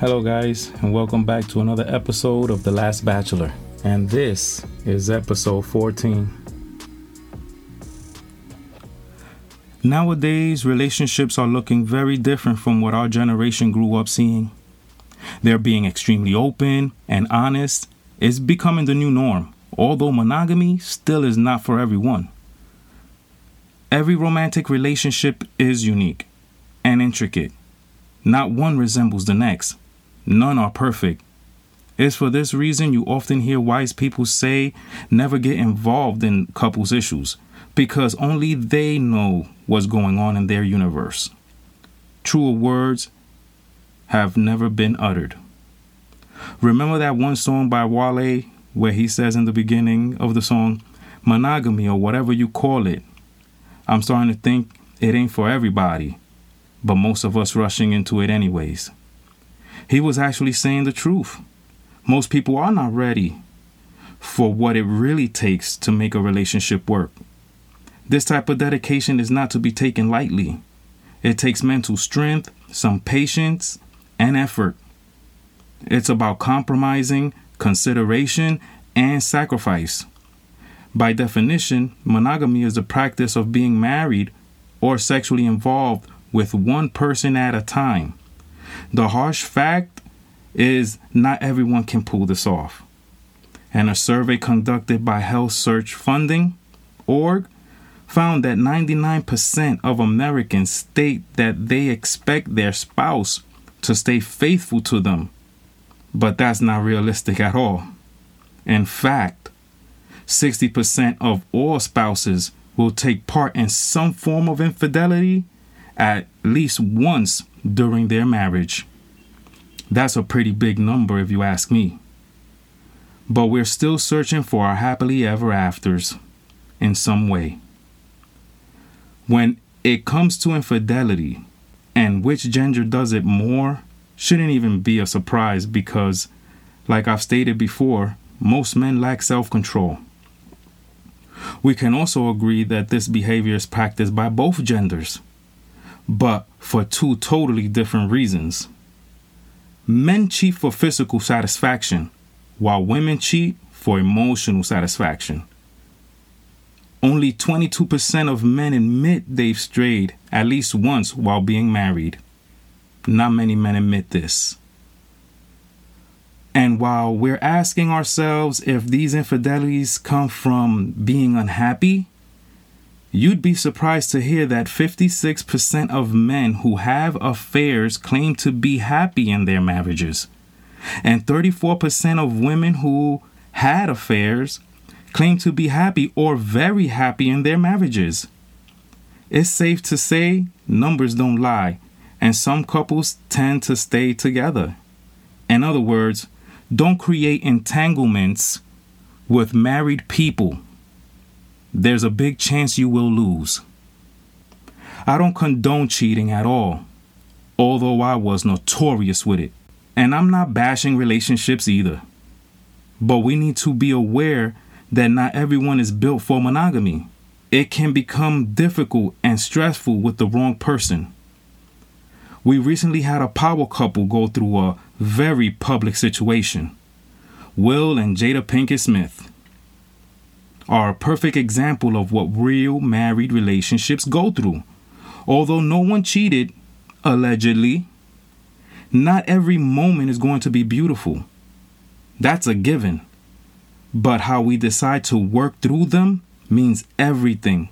Hello, guys, and welcome back to another episode of The Last Bachelor. And this is episode 14. Nowadays, relationships are looking very different from what our generation grew up seeing. They're being extremely open and honest. It's becoming the new norm, although monogamy still is not for everyone. Every romantic relationship is unique and intricate. Not one resembles the next. None are perfect. It's for this reason you often hear wise people say never get involved in couples' issues because only they know what's going on in their universe. Truer words have never been uttered. Remember that one song by Wale where he says in the beginning of the song, monogamy or whatever you call it. I'm starting to think it ain't for everybody, but most of us rushing into it anyways he was actually saying the truth. Most people are not ready for what it really takes to make a relationship work. This type of dedication is not to be taken lightly. It takes mental strength, some patience, and effort. It's about compromising, consideration, and sacrifice. By definition, monogamy is the practice of being married or sexually involved with one person at a time. The harsh fact is not everyone can pull this off. And a survey conducted by Health Research Funding org found that 99% of Americans state that they expect their spouse to stay faithful to them. But that's not realistic at all. In fact, 60% of all spouses will take part in some form of infidelity at least once during their marriage. That's a pretty big number if you ask me. But we're still searching for our happily ever afters in some way. When it comes to infidelity and which gender does it more, shouldn't even be a surprise because, like I've stated before, most men lack self control. We can also agree that this behavior is practiced by both genders but for two totally different reasons. Men cheat for physical satisfaction, while women cheat for emotional satisfaction. Only 22% of men admit they've strayed at least once while being married. Not many men admit this. And while we're asking ourselves if these infidelities come from being unhappy, You'd be surprised to hear that 56% of men who have affairs claim to be happy in their marriages. And 34% of women who had affairs claim to be happy or very happy in their marriages. It's safe to say numbers don't lie, and some couples tend to stay together. In other words, don't create entanglements with married people there's a big chance you will lose. I don't condone cheating at all, although I was notorious with it. And I'm not bashing relationships either. But we need to be aware that not everyone is built for monogamy. It can become difficult and stressful with the wrong person. We recently had a power couple go through a very public situation Will and Jada Pinkett Smith are a perfect example of what real married relationships go through. Although no one cheated, allegedly, not every moment is going to be beautiful. That's a given. But how we decide to work through them means everything.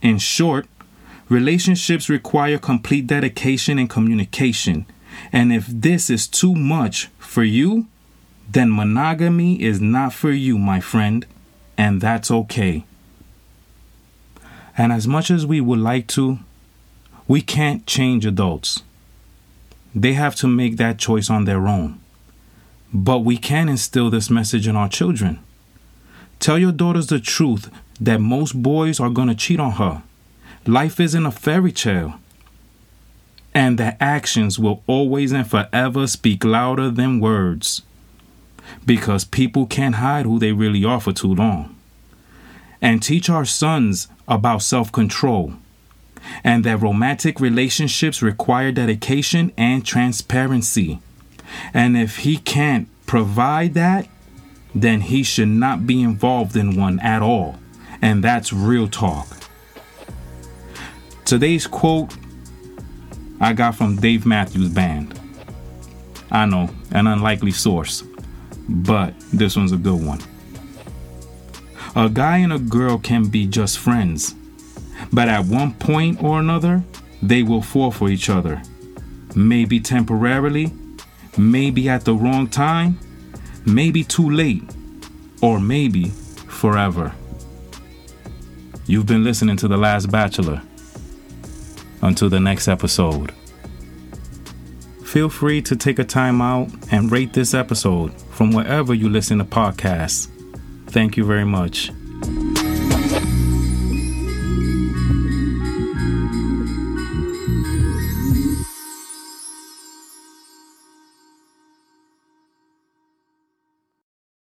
In short, relationships require complete dedication and communication. And if this is too much for you, then monogamy is not for you, my friend and that's okay. And as much as we would like to, we can't change adults. They have to make that choice on their own. But we can instill this message in our children. Tell your daughters the truth that most boys are going to cheat on her. Life isn't a fairy tale. And that actions will always and forever speak louder than words because people can't hide who they really are for too long. and teach our sons about self control and that romantic relationships require dedication and transparency. And if he can't provide that, then he should not be involved in one at all. And that's real talk. Today's quote I got from Dave Matthews Band. I know, an unlikely source, but this one's a good one. A guy and a girl can be just friends, but at one point or another, they will fall for each other. Maybe temporarily, maybe at the wrong time, maybe too late, or maybe forever. You've been listening to The Last Bachelor. Until the next episode. Feel free to take a time out and rate this episode from wherever you listen to podcasts. Thank you very much.